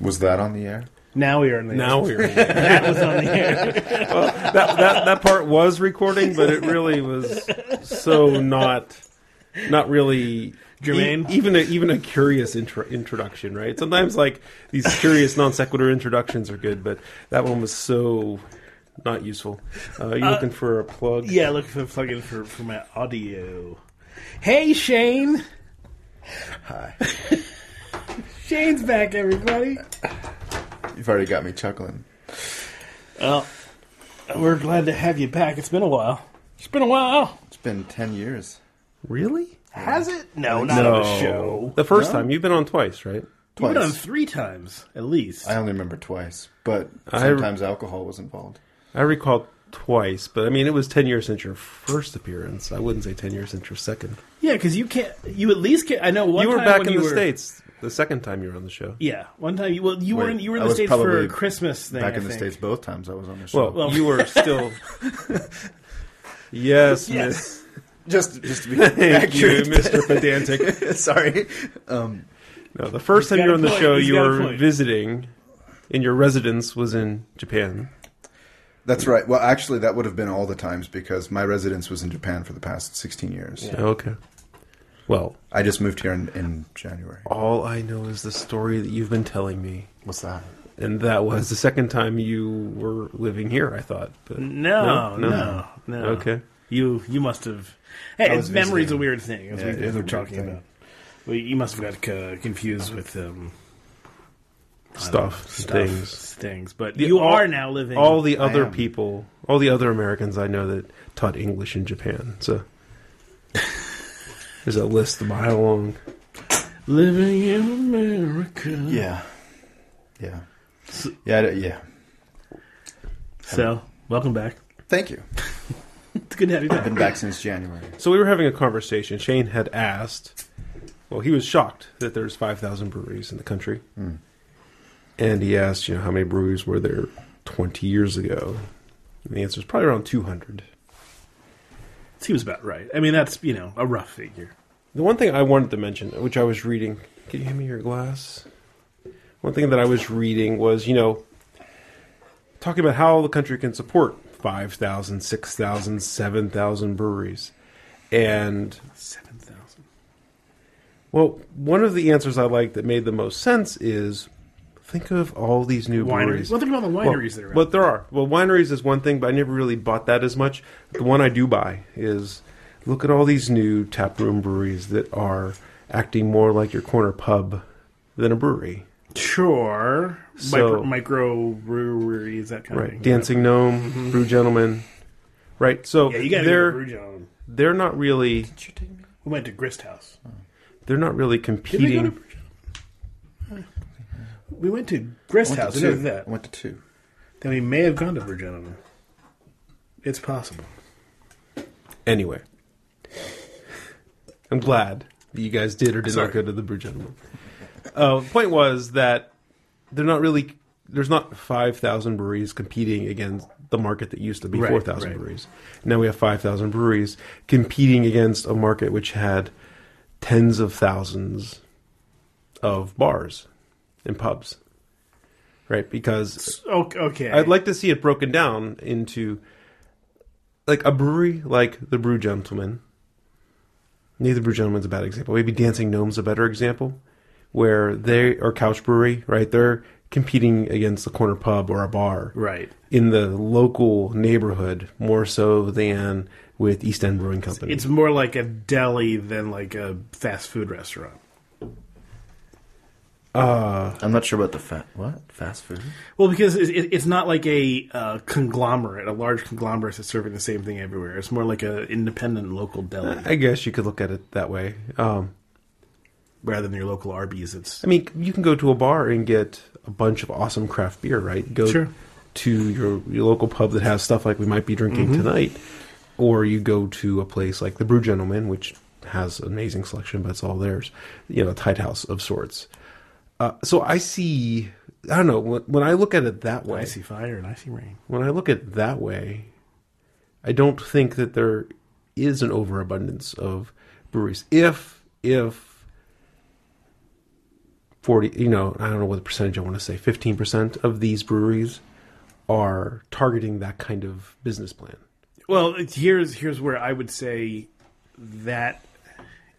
Was that on the air? Now we are in the Now we're In the air. that was on the air. that, that that part was recording, but it really was so not not really Germane? e- even a, even a curious intro, introduction, right? Sometimes like these curious non sequitur introductions are good, but that one was so not useful. Uh, you looking for a plug? Yeah, looking for a plug-in for, for my audio. Hey, Shane. Hi. Shane's back, everybody. You've already got me chuckling. Well, we're glad to have you back. It's been a while. It's been a while. It's been 10 years. Really? Has it? No, not No. on the show. The first time you've been on twice, right? You've been on three times, at least. I only remember twice, but I- sometimes alcohol was involved. I recall twice, but I mean it was ten years since your first appearance. I wouldn't say ten years since your second. yeah, because you can't. You at least can. I know one you were time back when in you the were, states the second time you were on the show. Yeah, one time. You, well, you were in, you were in I the was states for probably a Christmas thing. Back I in the think. States both times I was on the show. Well, Well- you were still. yes, Yes. Miss. just just to be Thank you, accurate. Mr. Pedantic. Sorry. Um, No, the first time got you were a on the point. show, He's you got a were point. visiting, and your residence was in Japan. that's right. Well, actually, that would have been all the times because my residence was in Japan for the past 16 years. Okay. Well, I just moved here in, in January. all I know is the story that you've been telling me, What's that? and that was the second time you were living here. I thought, but No, No? no, No. no. okay. You you must have. Hey, I was memory's visiting. a weird thing, as Yeah, we it as is a we're weird talking thing. about. Well, you must have got uh, confused with um, Stuff, know, stuff, things. things. But The- you all- are now living. all the other am. people, all the other Americans I know that taught English in Japan. So there's a list a mile long. living in America. Yeah. Yeah. Yeah. Yeah. So, welcome back. Thank you. It's good to have you back. I've Been back. back since January. So we were having a conversation. Shane had asked, well, he was shocked that there's 5,000 breweries in the country. Hmm. And he asked, you know, how many breweries were there 20 years ago? And the answer is probably around 200. Seems about right. I mean, that's you know a rough figure. The one thing I wanted to mention, which I was reading, can you hand me your glass? One thing that I was reading was, you know, talking about how the country can support 5,000, 6,000, 7,000 breweries. And, Seven thousand. well, one of the answers I liked that made the most sense is think of all these new Wineries. breweries. Well, think about the Well, wineries that are. But there are. Well, wineries is one thing, but I never really bought that as much. The one I do buy is look at all these new taproom breweries that are acting more like your corner pub than a brewery. Sure. So- micro, micro breweries, that kind of Right. thing. Dancing Gnome, mm-hmm. Brew Gentleman. Right. So Yeah, you got to they're go to Brew they're not really We went to Grist House. they're not really Did we go to competing. Brew We went to Grist I went House. to I two. that. I went to two. Then we may have gone to Brew Gentleman. It's possible. Anyway, I'm glad that you guys did or did Sorry. not go to the Brew Gentleman. Uh, the point was that they're not really. There's not 5,000 breweries competing against the market that used to be Right, 4,000 right. breweries. Now we have 5,000 breweries competing against a market which had tens of thousands of bars and pubs. Right? Because okay. I'd like to see it broken down into like a brewery like the Brew Gentleman. The Brew Gentleman's a bad example. Maybe Dancing Gnome's a better example, where they or Couch Brewery, right? They're competing against the corner pub or a bar Right. in the local neighborhood more so than with East End Brewing Company. It's more like a deli than like a fast food restaurant. I'm not sure about the fat. What fast food? Well, because it, it, it's not like a uh, conglomerate, a large conglomerate that's serving the same thing everywhere. It's more like an independent local deli I guess you could look at it that way. Um, rather than your local Arby's. It's I mean, you can go to a bar and get a bunch of awesome craft beer, right? Go Sure. to your, your local pub that has stuff like we might be drinking Mm-hmm. tonight, or you go to a place like the Brew Gentleman, which has an amazing selection, but it's all theirs. You know, a tied house of sorts. Uh, so I see. I don't know when, when I look at it that way. I see fire and I see rain. When I look at it that way, I don't think that there is an overabundance of breweries. If if 40, you know, I don't know what the percentage I want to say, 15% of these breweries are targeting that kind of business plan. Well, here's here's where I would say that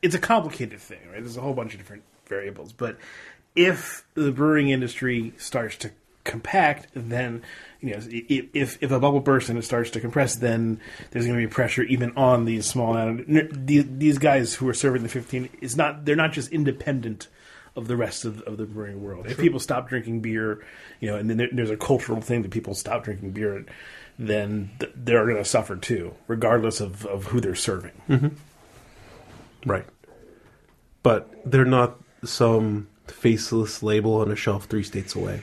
it's a complicated thing, right? There's a whole bunch of different variables, but if the brewing industry starts to compact, then you know if if a bubble bursts and it starts to compress, then there's going to be pressure even on these small these, these guys who are serving the 15. It's not they're not just independent of the rest of, of the brewing world. If people stop drinking beer, you know, and then there, there's a cultural thing that people stop drinking beer, then th- they're going to suffer too, regardless of, of who they're serving. Mm-hmm. Right. But they're not some faceless label on a shelf three states away.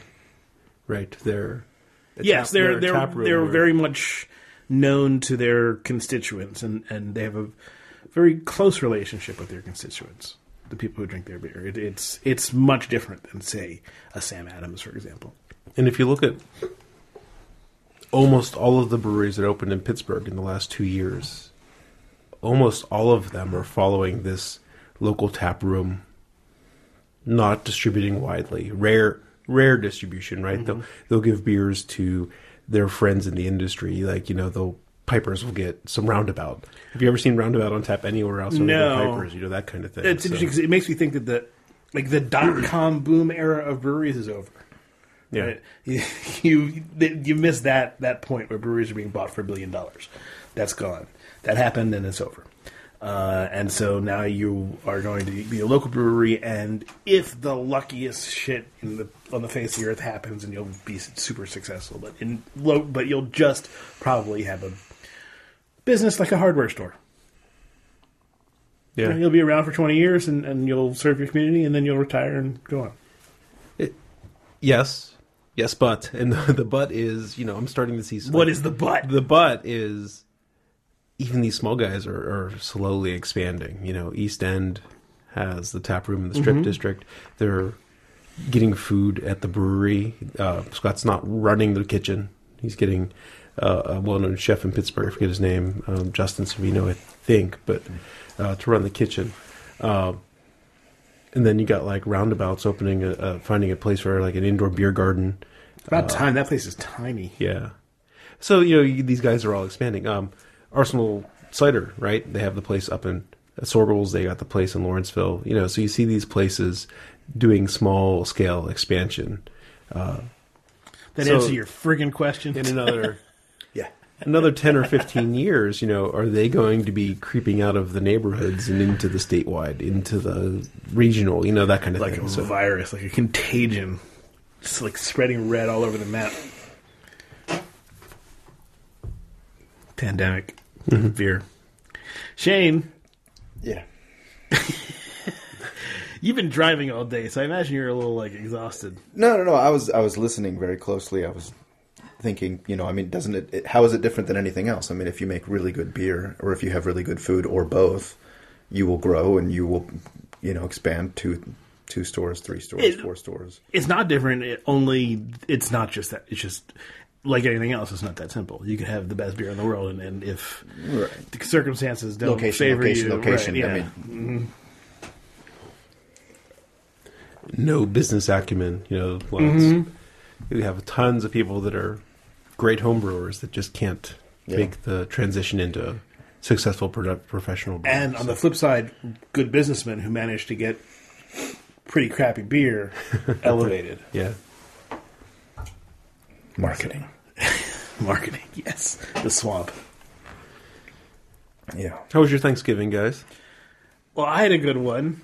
Right. They're yes, tap- they're they're they're where- very much known to their constituents, and, and they have a very close relationship with their constituents. The people who drink their beer, it, it's it's much different than say a Sam Adams, for example. And if you look at almost all of the breweries that opened in Pittsburgh in the last two years, almost all of them are following this local tap room, not distributing widely. Rare, rare distribution, right? They'll mm-hmm. they'll give beers to their friends in the industry, like you know they'll. Pipers will get some Roundabout. Have you ever seen Roundabout on tap anywhere else? other than Pipers, you know that kind of thing. It's So, interesting 'cause it makes me think that the like the dot com boom era of breweries is over. Yeah. Right? You you you miss that that point where breweries are being bought for a billion dollars. That's gone. That happened and it's over. Uh, and so now you are going to be a local brewery, and if the luckiest shit in the on the face of the earth happens, and you'll be super successful, but in low, but you'll just probably have a business like a hardware store. yeah. You'll be around for 20 years and, and you'll serve your community and then you'll retire and go on. Yes, yes, but and the, the but is you know I'm starting to see some- What is the but? the but is even these small guys are, are slowly expanding. You know, East End has the tap room in the Mm-hmm. Strip District. They're getting food at the brewery. Uh, Scott's not running the kitchen. He's getting uh, a well-known chef in Pittsburgh. I forget his name, um, Justin Savino, I think, but uh, to run the kitchen. Um and then you got like roundabouts opening, a, uh, finding a place for like an indoor beer garden. About time. That place is tiny. Yeah. So you know you- these guys are all expanding. Um, Arsenal Cider, right? They have the place up in Soergels. They got the place in Lawrenceville. You know, so you see these places doing small scale expansion. Uh, that So- answer your friggin' question. In another Yeah. another ten or fifteen years, you know, are they going to be creeping out of the neighborhoods and into the statewide, into the regional, you know, that kind of like thing? Like a So virus, like a contagion. Just like spreading red all over the map. Pandemic. Mm-hmm. Beer. Shane, Yeah. you've been driving all day, so I imagine you're a little like exhausted. No, no, no. I was I was listening very closely. I was thinking, you know, I mean, doesn't it, it? How is it different than anything else? I mean, if you make really good beer, or if you have really good food, or both, you will grow and you will, you know, expand to two stores, three stores, It- four stores. It's not different. It only it's not just that. It's just like anything else. It's not that simple. You could have the best beer in the world, and, and if Right. the circumstances don't Location, favor location, you, location. right, I yeah. mean, mm-hmm. no business acumen, you know. Well, it's- mm-hmm. We have tons of people that are great homebrewers that just can't Yeah. make the transition into successful produ- professional. brewers. And on the flip side, good businessmen who managed to get pretty crappy beer elevated. yeah, marketing. Marketing, yes. The swamp. Yeah. how was your Thanksgiving, guys? Well, I had a good one.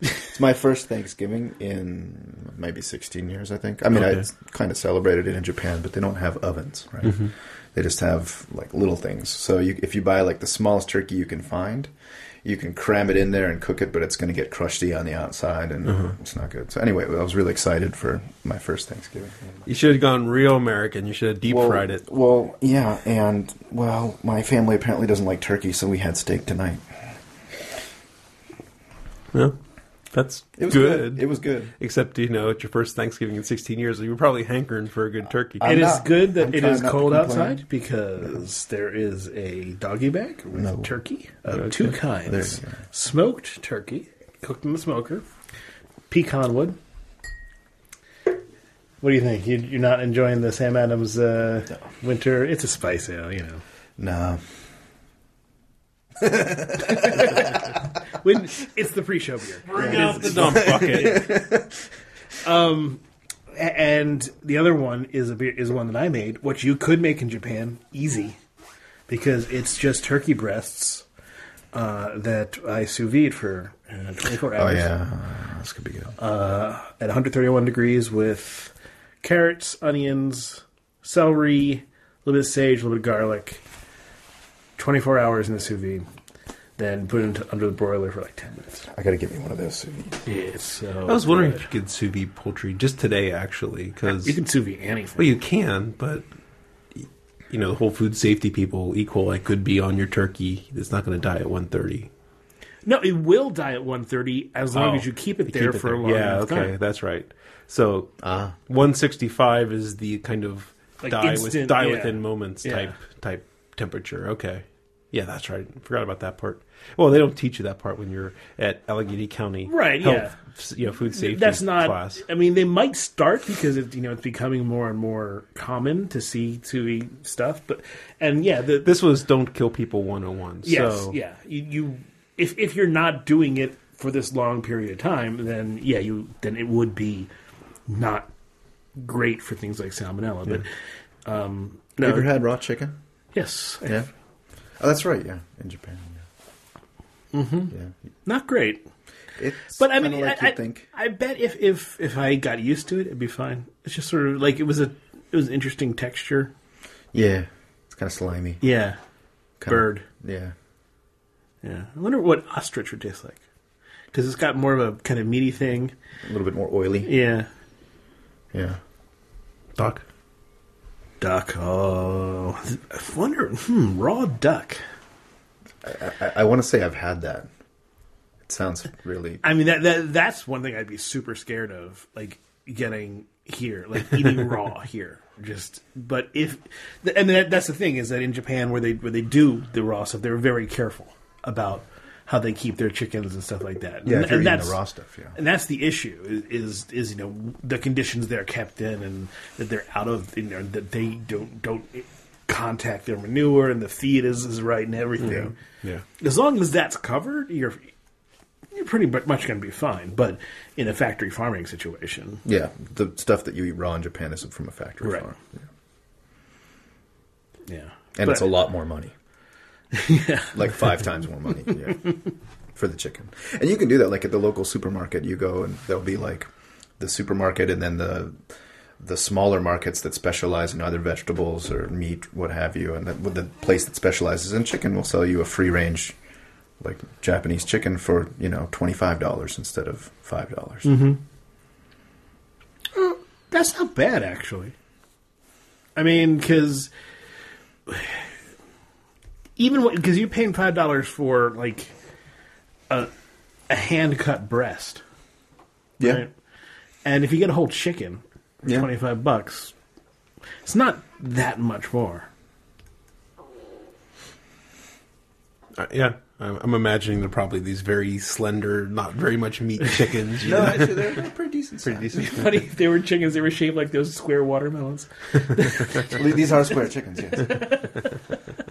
It's my first Thanksgiving in maybe 16 years, I think. I mean, Okay. I kind of celebrated it in Japan, but they don't have ovens, right? Mm-hmm. They just have like little things. So you, if you buy like the smallest turkey you can find, you can cram it in there and cook it, but it's going to get crusty on the outside and uh-huh. it's not good. So anyway, I was really excited for my first Thanksgiving. You should have gone real American. You should have deep well, fried it. Well, yeah, and well, my family apparently doesn't like turkey, so we had steak tonight. Yeah, that's It was good. good. It was good. Except you know, it's your first Thanksgiving in 16 years, so you were probably hankering for a good turkey. I'm it is not- good that I'm it trying is not to cold outside because there is a doggy bag with No. turkey of Okay. two kinds you smoked turkey cooked in the smoker. Pecan wood. What do you think? You, you're not enjoying the Sam Adams uh, No. winter? It's a spice ale, you know. Nah. When it's the pre-show beer. Bring out the dump bucket. Um, and the other one is a beer is one that I made, which you could make in Japan easy, because it's just turkey breasts uh, that I sous vide for uh, 24 Oh hours yeah, this could be good. at 131 degrees with carrots, onions, celery, a little bit of sage, a little bit of garlic. 24 hours in the sous vide. Then put it into, under the broiler for like 10 minutes. I gotta get me one of those. sous vide. It's so I was wondering good. if you could sous vide poultry just today, actually, because you can sous vide anything. well, you can, but you know, the whole food safety people, equal. coli could be on your turkey. It's not going to die at one thirty. No, it will die at 130 as long as you keep it there for a long Yeah, enough okay, time. that's right. So Ah. one sixty five is the kind of Like die with instant, die yeah. within moments Yeah. type type temperature. Okay. Yeah, that's right. Forgot about that part. Well, they don't teach you that part when you're at Allegheny County, Right, Health, You know, food safety. That's not. class. I mean, they might start because it, you know it's becoming more and more common to see to eat stuff. But and yeah, the, This was don't kill people 101. yes, so yeah. You, you if if you're not doing it for this long period of time, then yeah, you then it would be not great for things like salmonella. But um, no, You ever had raw chicken? yes, I Yeah. Oh, that's right. Yeah, in Japan. Yeah. Mm-hmm. Yeah. not great. It's But I mean, like I, you I, think. I bet if, if if I got used to it, it'd be fine. It's just sort of like it was a it was an interesting texture. Yeah, it's kind of slimy. Yeah, Kinda- bird. Yeah. Yeah, I wonder what ostrich would taste like because it's got more of a kind of meaty thing. A little bit more oily. Yeah, Yeah. Doc. Duck. Oh, I wonder. Hmm, raw duck. I, I, I want to say I've had that. It sounds really. I mean that that that's one thing I'd be super scared of, like getting here, like eating raw here. Just, but if, and that, that's the thing is that in Japan where they where they do the raw stuff, they're very careful about how they keep their chickens and stuff like that. Yeah, and, if you're and that's the raw stuff, yeah. and that's the issue is, is is you know the conditions they're kept in and that they're out of you know that they don't don't contact their manure and the feed is is right and everything. Mm-hmm. Yeah. As long as that's covered, you're you're pretty much going to be fine. But in a factory farming situation, Yeah, the stuff that you eat raw in Japan isn't from a factory Right. farm. Yeah. yeah, And But- it's a lot more money. Yeah, Like five times more money. Yeah. For the chicken. And you can do that like at the local supermarket. You go and there'll be like the supermarket and then the the smaller markets that specialize in other vegetables or meat, what have you, and the, the place that specializes in chicken will sell you a free range, like Japanese chicken for you know twenty five dollars instead of five dollars. Mm-hmm. that's not bad actually. I mean, because even because you're paying five dollars for like a a hand cut breast, Yeah, right? And if you get a whole chicken, for Yeah. twenty five bucks, it's not that much more. Uh, yeah. I'm, I'm imagining they're probably these very slender, not very much meat chickens. no, know? actually they're, they're pretty decent. Pretty size. decent. Funny if they were chickens, they were shaped like those square watermelons. These are square chickens, yes.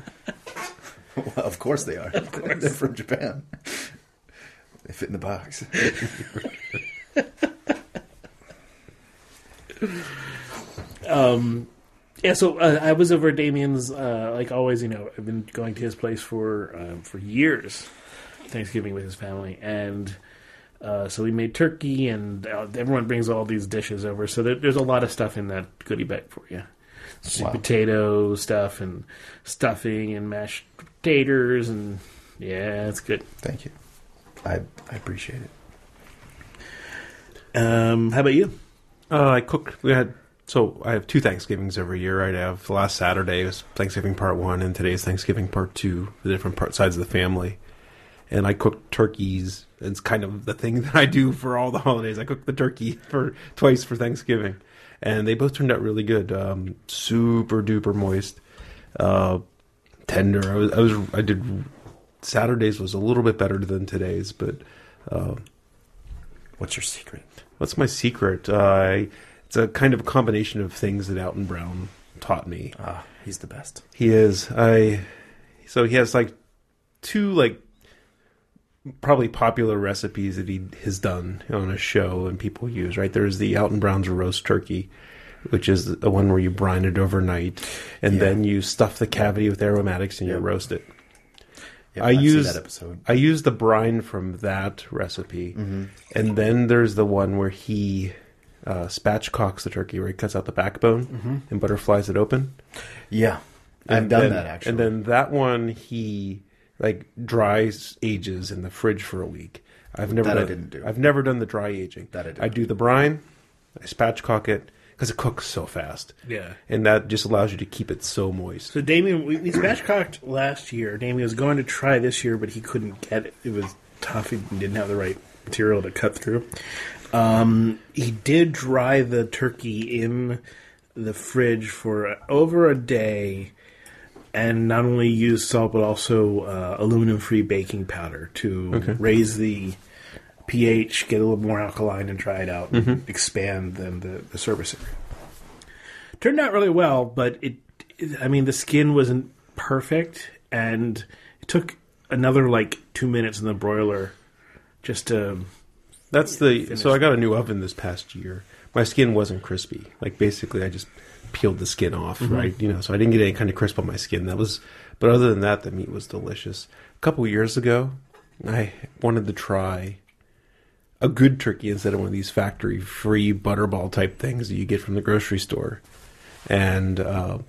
well, of course they are. They're from Japan. They fit in the box. Um, yeah, so uh, I was over at Damien's, uh, like always. You know, I've been going to his place for um, for years, Thanksgiving with his family, and uh, so we made turkey, and uh, everyone brings all these dishes over. So there, there's a lot of stuff in that goodie bag for you: sweet Wow. potato stuff, and stuffing, and mashed potatoes, and yeah, it's good. Thank you. I I appreciate it. Um, how about you? Uh, I cook. We had so I have two Thanksgivings every year. Right, I have last Saturday was Thanksgiving part one, and today's Thanksgiving part two. The different part sides of the family, and I cook turkeys. It's kind of the thing that I do for all the holidays. I cook the turkey for twice for Thanksgiving, and they both turned out really good. Um, super duper moist, uh, tender. I was, I was I did Saturdays was a little bit better than today's, but uh, What's your secret? What's my secret? Uh, it's a kind of a combination of things that Alton Brown taught me. Ah, he's the best. He is. I so he has like two like probably popular recipes that he has done on a show and people use. Right there's the Alton Brown's roast turkey, which is the one where you brine it overnight and Yeah. then you stuff the cavity with aromatics and you roast it. Yep, I I've use that episode. I use the brine from that recipe, Mm-hmm. and then there's the one where he uh, spatchcocks the turkey, where he cuts out the backbone Mm-hmm. and butterflies it open. Yeah, I've And done then- that actually. And then that one he like dries ages in the fridge for a week. I've never That I done, didn't do. I've never done the dry aging. That I did. I do the brine, I spatchcock it because it cooks so fast, Yeah. and that just allows you to keep it so moist. So Damien, we, we spatchcocked last year. Damien was going to try this year, but he couldn't get it. It was tough. He didn't have the right material to cut through. Um, he did dry the turkey in the fridge for over a day, and not only use salt but also uh, aluminum-free baking powder to raise the pH, get a little more alkaline, and dry it out, and expand then the, the service area turned out really well, but it, it- I mean, the skin wasn't perfect, and it took another like two minutes in the broiler just to. That's the so I got a new oven this past year. My skin wasn't crispy. Like basically, I just peeled the skin off, right? You know, so I didn't get any kind of crisp on my skin. That was, but other than that, the meat was delicious. A couple years ago, I wanted to try a good turkey instead of one of these factory-free butterball type things that you get from the grocery store, and uh,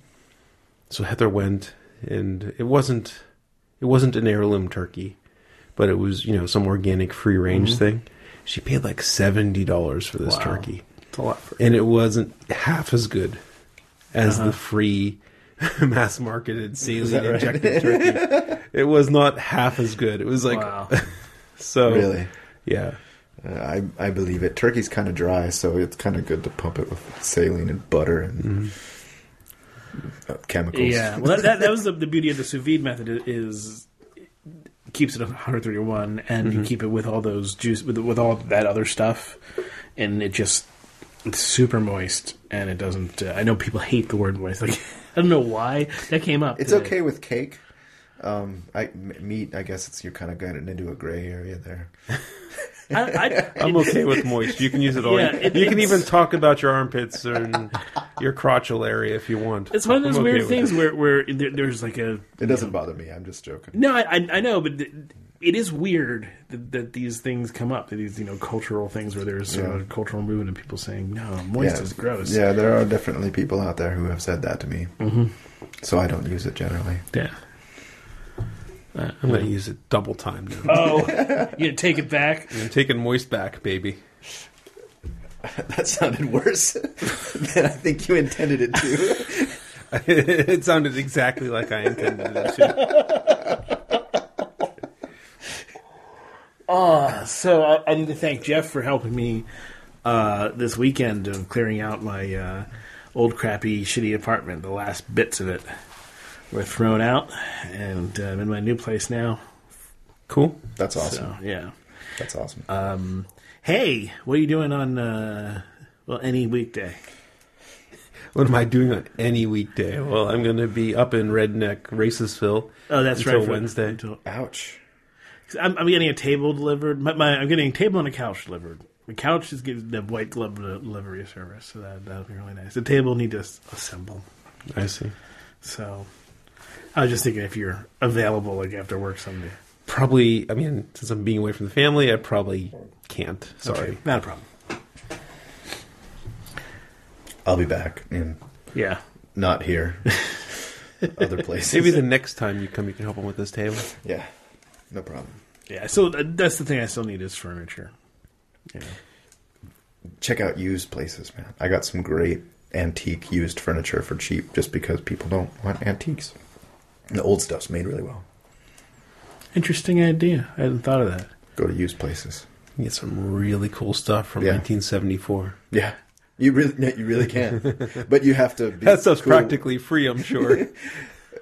so Heather went, and it wasn't it wasn't an heirloom turkey, but it was you know some organic free range thing. She paid like seventy dollars for this Wow. turkey, It's a lot and it wasn't half as good as the free mass marketed saline right? injected turkey. It was not half as good. It was like wow. so really, yeah. uh, I I believe it. Turkey's kind of dry, so it's kind of good to pump it with saline and butter and uh, chemicals. Yeah, well, that, that, that was the, the beauty of the sous vide method is it keeps it at 131, and you keep it with all those juice with with all that other stuff, and it just it's super moist, and it doesn't. Uh, I know people hate the word moist. Like I don't know why that came up. It's today. okay with cake. Um, I m- meat. I guess it's you're kind of getting into a gray area there. I, I, I'm okay with moist. You can use it all. Yeah, it- you can even talk about your armpits and your crotchal area if you want. It's one of those I'm weird with things where where there, there's like a It doesn't bother me. I'm just joking. no, I I, I know, but th- it is weird that, that these things come up. These you know cultural things where there's Yeah. a cultural movement and people saying no, moist yeah, is gross. Yeah, there are definitely people out there who have said that to me. Mm-hmm. So I don't use it generally. yeah. I'm going to use it double time now. Oh, you gonna take it back? I'm taking moist back, baby. that sounded worse than I think you intended it to. it sounded exactly like I intended it to. So I, I need to thank Jeff for helping me uh, this weekend of clearing out my uh, old crappy shitty apartment. The last bits of it were thrown out, and uh, I'm in my new place now. Cool. That's awesome. So yeah. That's awesome. Um, hey, what are you doing on uh, well any weekday? What am I doing on any weekday? Well, I'm going to be up in Redneck Racesville. Oh, that's Until right. for- Wednesday. until- Ouch. I'm, I'm getting a table delivered. My, my, I'm getting a table and a couch delivered. The couch is getting the white glove delivery service, so that that'll be really nice. The table need to assemble. I see. So I was just thinking if you're available like after work someday. Probably, I mean, since I'm being away from the family, I probably can't. Sorry. Okay, not a problem. I'll be back and Yeah. not here. Other places. Maybe the next time you come, you can help them with this table. Yeah. No problem. Yeah. So that's the thing I still need is furniture. Yeah. Check out used places, man. I got some great antique used furniture for cheap just because people don't want antiques. And the old stuff's made really well. Interesting idea. I hadn't thought of that. Go to used places. You get some really cool stuff from Yeah. 1974. Yeah. You really, no, you really can, but you have to. Be That stuff's cool. practically free, I'm sure.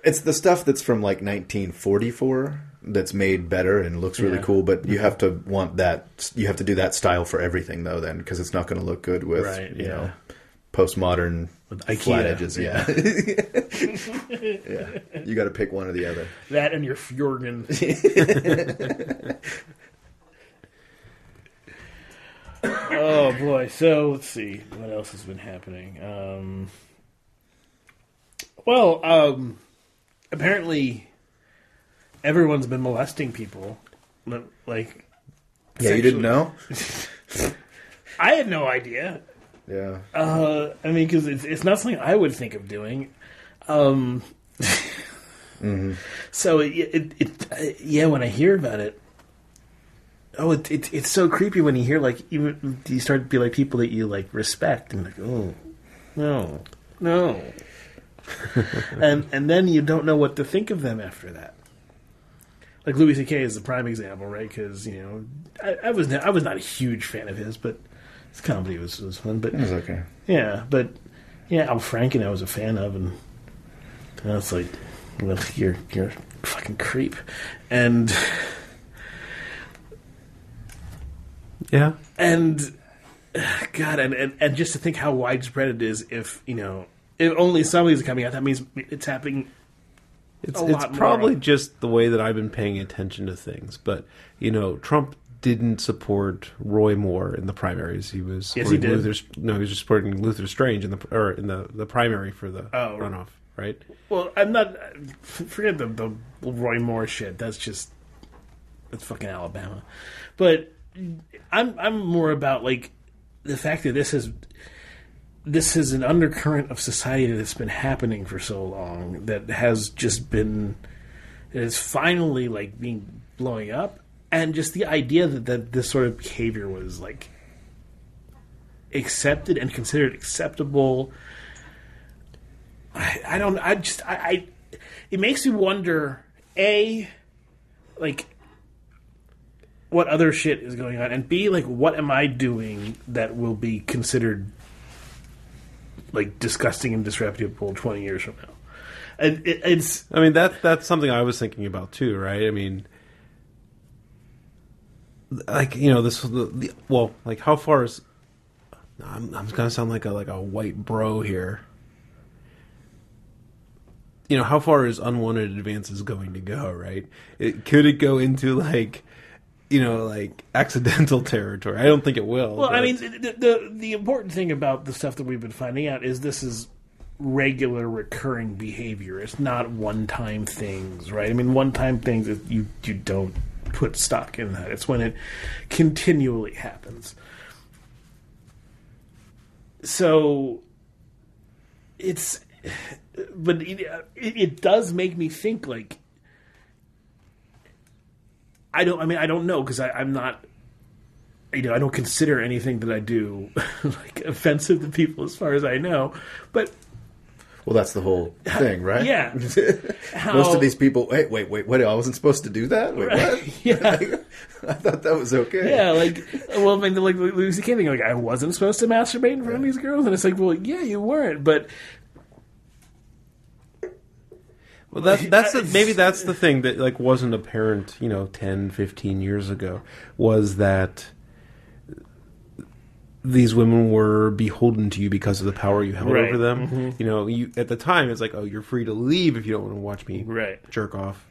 It's the stuff that's from like 1944 that's made better and looks really Yeah. cool. But you have to want that. You have to do that style for everything though, then because it's not going to look good with Right, you yeah. know postmodern With IKEA, flat edges. yeah. Yeah, yeah. You got to pick one or the other. That and your Fjorgen. oh boy. So let's see what else has been happening. Um, well, um, apparently everyone's been molesting people. Like, Yeah, you didn't know. I had no idea. Yeah. Uh, I mean, because it's, it's not something I would think of doing. Um, So it, it, it, uh, yeah, when I hear about it, oh, it, it, it's so creepy when you hear like even you start to be like people that you like respect and like, oh, no, no, and and then you don't know what to think of them after that. Like Louis C.K. is the prime example, right? Because you know, I, I was I was not a huge fan of his, but his comedy was was fun. But It was okay. yeah, but yeah, Al Franken I was a fan of, and I was like, well, you're you're a fucking creep, and Yeah. and God, and, and and just to think how widespread it is, if you know, if only some of these are coming out, that means it's happening. It's, it's more probably of- just the way that I've been paying attention to things. But, you know, Trump didn't support Roy Moore in the primaries. He was Yes, he supporting did. Luther, no, he was just supporting Luther Strange in the or in the, the primary for the Oh. runoff, right? Well, I'm not. Forget the the Roy Moore shit. That's just that's fucking Alabama. But I'm I'm more about like the fact that this is this is an undercurrent of society that's been happening for so long that has just been is finally like being blowing up. And just the idea that, that this sort of behavior was like accepted and considered acceptable I, I don't I just I, I it makes me wonder a like what other shit is going on and b like what am I doing that will be considered like disgusting and disreputable 20 years from now and it, it's I mean that that's something I was thinking about too, right? I mean, like you know this the, the well, like how far is I'm I'm gonna sound like a like a white bro here. You know how far is unwanted advances going to go? Right? It, could it go into like you know like accidental territory? I don't think it will. well I mean the, the the important thing about the stuff that we've been finding out is this is regular recurring behavior it's not one time things right i mean one time things you you don't put stock in that it's when it continually happens so it's but it, it does make me think like i don't i mean i don't know because i'm not you know i don't consider anything that i do like offensive to people as far as i know but Well, that's the whole thing, right? yeah how, Most of these people. Wait, wait, wait. What? I wasn't supposed to do that. Wait, what? yeah I thought that was okay. Yeah, like, well, I mean, like Louis C.K. thing, like, I wasn't supposed to masturbate in front of these girls, and it's like, well, yeah, you weren't, but Well, that's that's the, maybe that's the thing that like wasn't apparent, you know, 10, 15 years ago was that these women were beholden to you because of the power you held Right. over them. Mm-hmm. You know, you at the time it's like, oh, you're free to leave if you don't want to watch me Right. jerk off.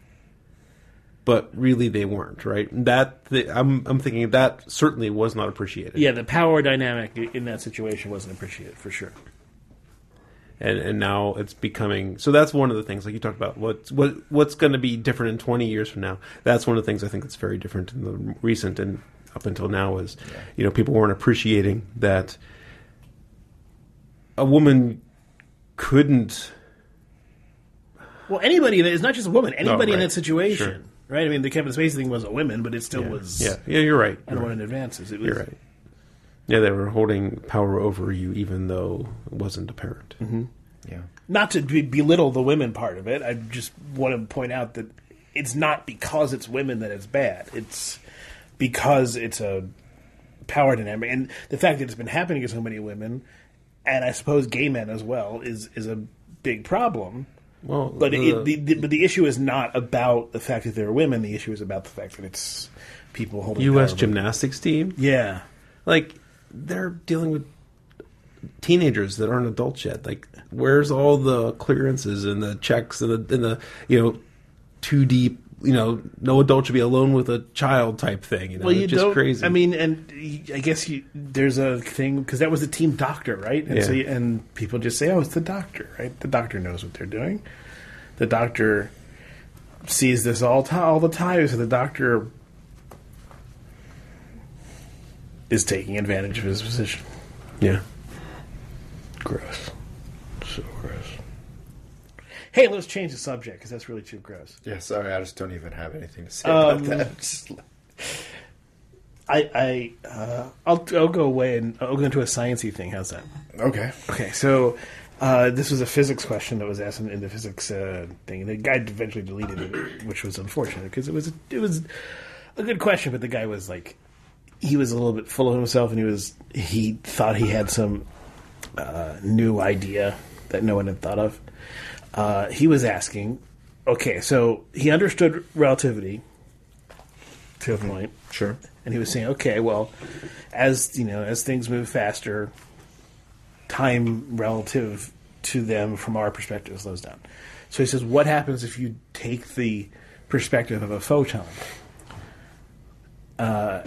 But really, they weren't right. That the, I'm I'm thinking that certainly was not appreciated. yeah, the power dynamic in that situation wasn't appreciated for sure. And and now it's becoming so that's one of the things like you talked about what's what what's going to be different in 20 years from now that's one of the things i think that's very different in the recent and up until now is you know people weren't appreciating that a woman couldn't Well, anybody that is not just a woman, anybody in right. that situation, Sure. right? I mean, the Kevin Spacey thing was a woman, but it still was. yeah yeah you're right I don't want to advances. It was, you're right yeah they were holding power over you even though it wasn't apparent mm-hmm. Yeah. Not to be, belittle the women part of it. I just want to point out that it's not because it's women that it's bad. It's because it's a power dynamic, and the fact that it's been happening to so many women, and I suppose gay men as well, is is a big problem. Well, But the- it, the, the, but the issue is not about the fact that they're women. The issue is about the fact that it's people holding U.S. power. gymnastics team, Yeah, like they're dealing with teenagers that aren't adults yet. Like, where's all the clearances and the checks and the, and the you know too deep? You know, no adult should be alone with a child type thing. You know, well, you it's just crazy. I mean, and I guess you, there's a thing because that was the team doctor, right? And so Yeah. you, and people just say, "Oh, it's the doctor," right? The doctor knows what they're doing. The doctor sees this all ti all the time, so the doctor is taking advantage of his position. yeah. Gross. So gross. Hey, let's change the subject because that's really too gross. Yeah, sorry, I just don't even have anything to say about Um, that. Just I, I, uh, I'll, I'll go away and I'll go into a sciencey thing. How's that? okay. Okay, so uh, this was a physics question that was asked in, in the physics uh, thing. The guy eventually deleted it, which was unfortunate because it was it was a good question, but the guy was like he was a little bit full of himself, and he was he thought he had some uh, new idea that no one had thought of. Uh, he was asking, okay, so he understood relativity to a point, Sure. and he was saying, okay, well, as you know, as things move faster, time relative to them from our perspective slows down. So he says, what happens if you take the perspective of a photon? Uh,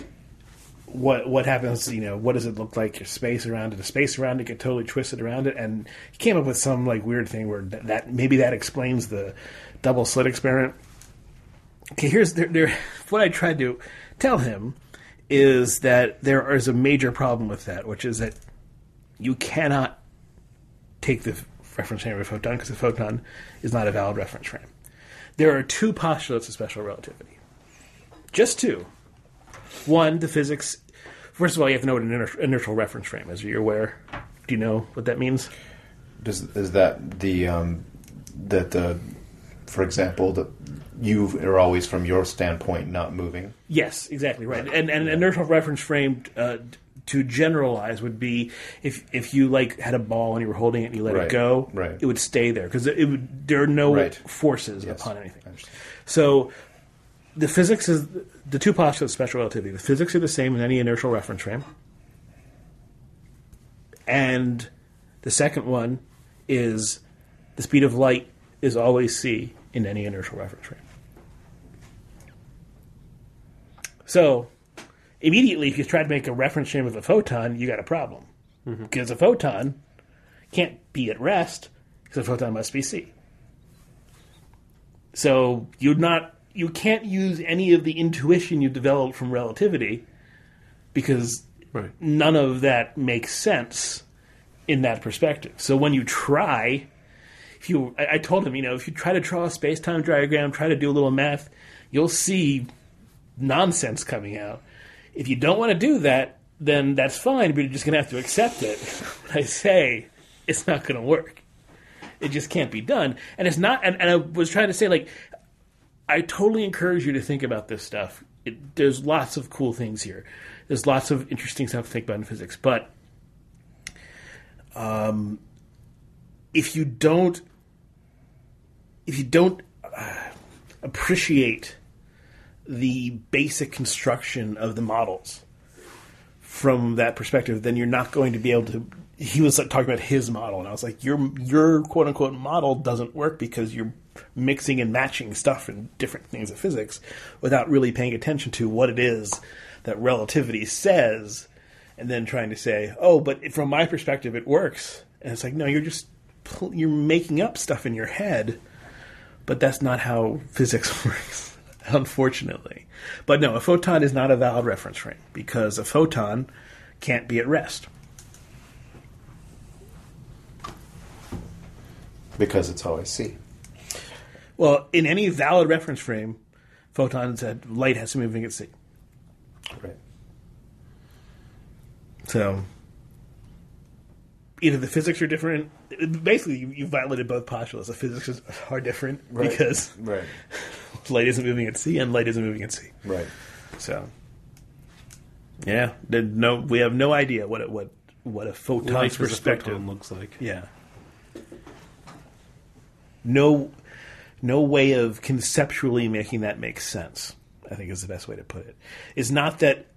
what what happens? You know, what does it look like? Your space around it, the space around it get totally twisted around it, and he came up with some like weird thing where that, that maybe that explains the double slit experiment. Okay, here's there, there. What I tried to tell him is that there is a major problem with that, which is that you cannot take the reference frame of a photon because a photon is not a valid reference frame. There are two postulates of special relativity. Just two. One, the physics. First of all, you have to know what an iner- inertial reference frame is. Are you aware? Do you know what that means? Does is that the um, that the for example that you are always from your standpoint not moving? Yes, exactly right. And, and an inertial reference frame uh, to generalize would be if if you like had a ball and you were holding it and you let Right, it go, right. it would stay there because it would there are no Right. forces Yes, upon anything. So the physics is the two postulates of special relativity. The physics are the same in any inertial reference frame, and the second one is the speed of light is always c in any inertial reference frame. So immediately, if you try to make a reference frame of a photon, you got a problem mm-hmm. because a photon can't be at rest because a photon must be c. So you're not you can't use any of the intuition you developed from relativity because Right. none of that makes sense in that perspective. So when you try, if you, I, I told him, you know, if you try to draw a space time diagram, try to do a little math, you'll see nonsense coming out. If you don't want to do that, then that's fine, but you're just going to have to accept it. I say it's not going to work. It just can't be done. And it's not, and, and I was trying to say, like, I totally encourage you to think about this stuff. It, there's lots of cool things here. There's lots of interesting stuff to think about in physics, but um, if you don't, if you don't uh, appreciate the basic construction of the models from that perspective, then you're not going to be able to. He was talking about his model, and I was like, your your quote unquote model doesn't work because you're mixing and matching stuff in different things of physics without really paying attention to what it is that relativity says, and then trying to say, oh, but from my perspective, it works. And it's like, no, you're just you're making up stuff in your head, but that's not how physics works, unfortunately. But no, a photon is not a valid reference frame because a photon can't be at rest. Because it's always C. Well, in any valid reference frame, photons at light has to be moving at c. Right. So either the physics are different. Basically, you, you violated both postulates. The physics are different Right. because Right. light isn't moving at c and light isn't moving at c. Right. So yeah, no, we have no idea what it, what what a photon's Life as a perspective photon looks like. Yeah. no no way of conceptually making that make sense. I think is the best way to put it. It's not that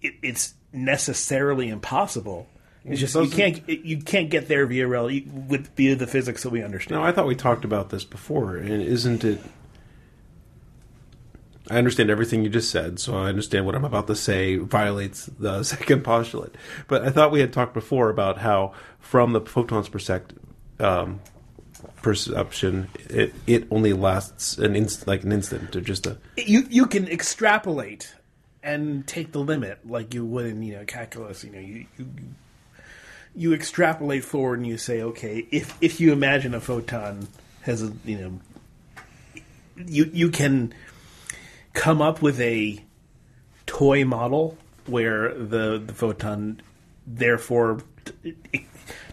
it, it's necessarily impossible. It's just you can't you can't get there via rel- with via the physics that we understand. No, I thought we talked about this before, and isn't it? I understand everything you just said, so I understand what I'm about to say violates the second postulate. But I thought we had talked before about how, from the photon's perspective, um, perception, it it only lasts an inst- like an instant or just a you you can extrapolate and take the limit like you would in you know calculus. You know you. you you extrapolate forward and you say, okay, if if you imagine a photon has a you know, you you can come up with a toy model where the the photon therefore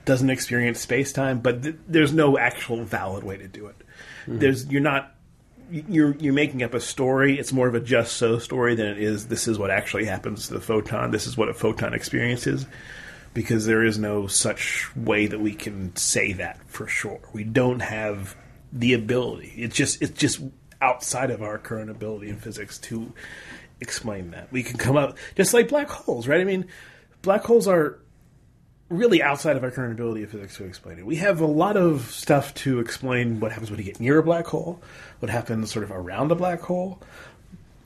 doesn't experience space time, but th- there's no actual valid way to do it. Hmm. There's you're not you're you're making up a story. It's more of a just so story than it is. This is what actually happens to the photon. This is what a photon experiences, because there is no such way that we can say that for sure. We don't have the ability. It's just it's just outside of our current ability in physics to explain that. We can come up just like black holes, right? I mean, black holes are really outside of our current ability of physics to explain it. We have a lot of stuff to explain what happens when you get near a black hole, what happens sort of around a black hole.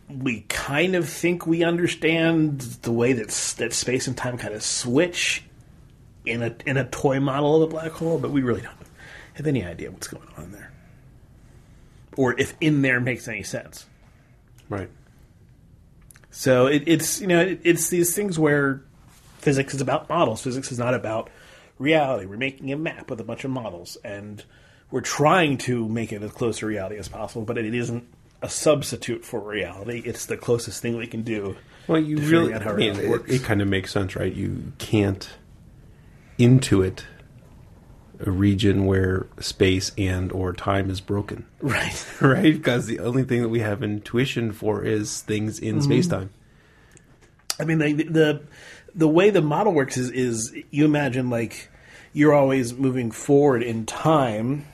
We kind of think we understand the way that that space and time kind of switch in a in a toy model of a black hole, but we really don't have any idea what's going on there, or if in there makes any sense. right. So it, it's you know it, it's these things where physics is about models. Physics is not about reality. We're making a map with a bunch of models, and we're trying to make it as close to reality as possible. But it isn't a substitute for reality. It's the closest thing we can do. Well, you really, I mean, it, works. it kind of makes sense, right? You can't intuit a region where space and or time is broken, Right. right? Because the only thing that we have intuition for is things in Mm-hmm. space time. I mean, the, the the way the model works is is you imagine like you're always moving forward in time,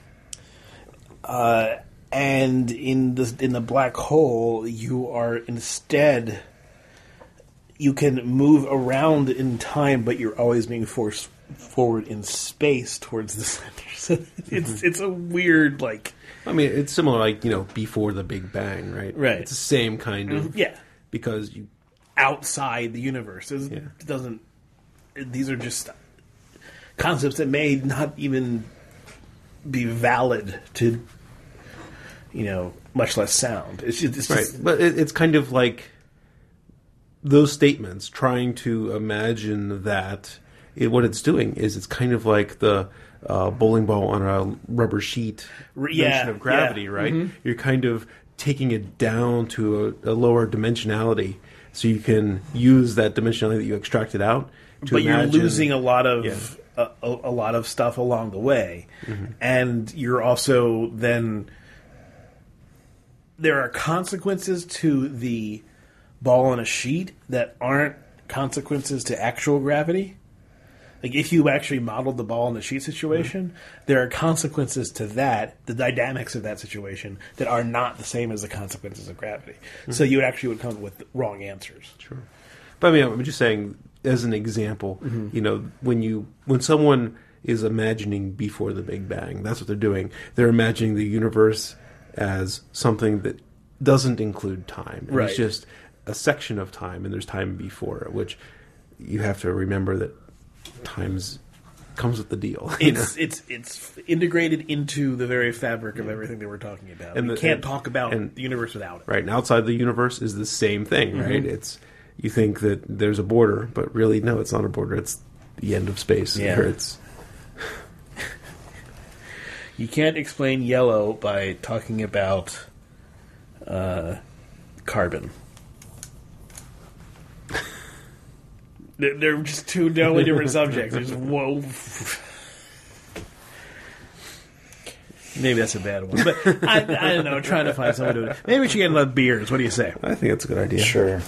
uh, and in the in the black hole, you are instead you can move around in time, but you're always being forced forward in space towards the center. So it's it's a weird like I mean, it's similar, like you know, before the Big Bang, right? Right. It's the same kind of yeah because you outside the universe. It Yeah. doesn't. These are just concepts that may not even be valid to, you know, much less sound. It's just, it's right, just but it, it's kind of like those statements trying to imagine that it, what it's doing is it's kind of like the uh, bowling ball on a rubber sheet notion yeah, of gravity, yeah. right? You're kind of taking it down to a, a lower dimensionality, so you can use that dimensionality that you extracted out. To but you're losing a lot of Yeah. a, a, a lot of stuff along the way, mm-hmm. and you're also then there are consequences to the ball on a sheet that aren't consequences to actual gravity. Like if you actually modeled the ball in the sheet situation, there are consequences to that, the dynamics of that situation that are not the same as the consequences of gravity. So mm-hmm. you actually would come up with wrong answers. Sure. But I mean, I'm just saying, as an example, mm-hmm. you know, when you when someone is imagining before the Big Bang, that's what they're doing. They're imagining the universe as something that doesn't include time. Right. It's just a section of time, and there's time before it, which you have to remember that times comes with the deal. you know? it's it's it's integrated into the very fabric of everything that we're talking about. And we the- can't and- talk about and- the universe without it. right and outside the universe is the same thing Mm-hmm. right it's you think that there's a border but really no it's not a border it's the end of space Yeah. It's You can't explain yellow by talking about uh, carbon. They're, they're just two totally different subjects. There's whoa. Maybe that's a bad one, but I, I don't know. Trying to find someone to. Maybe we should get another beers. What do you say? i think that's a good idea Sure.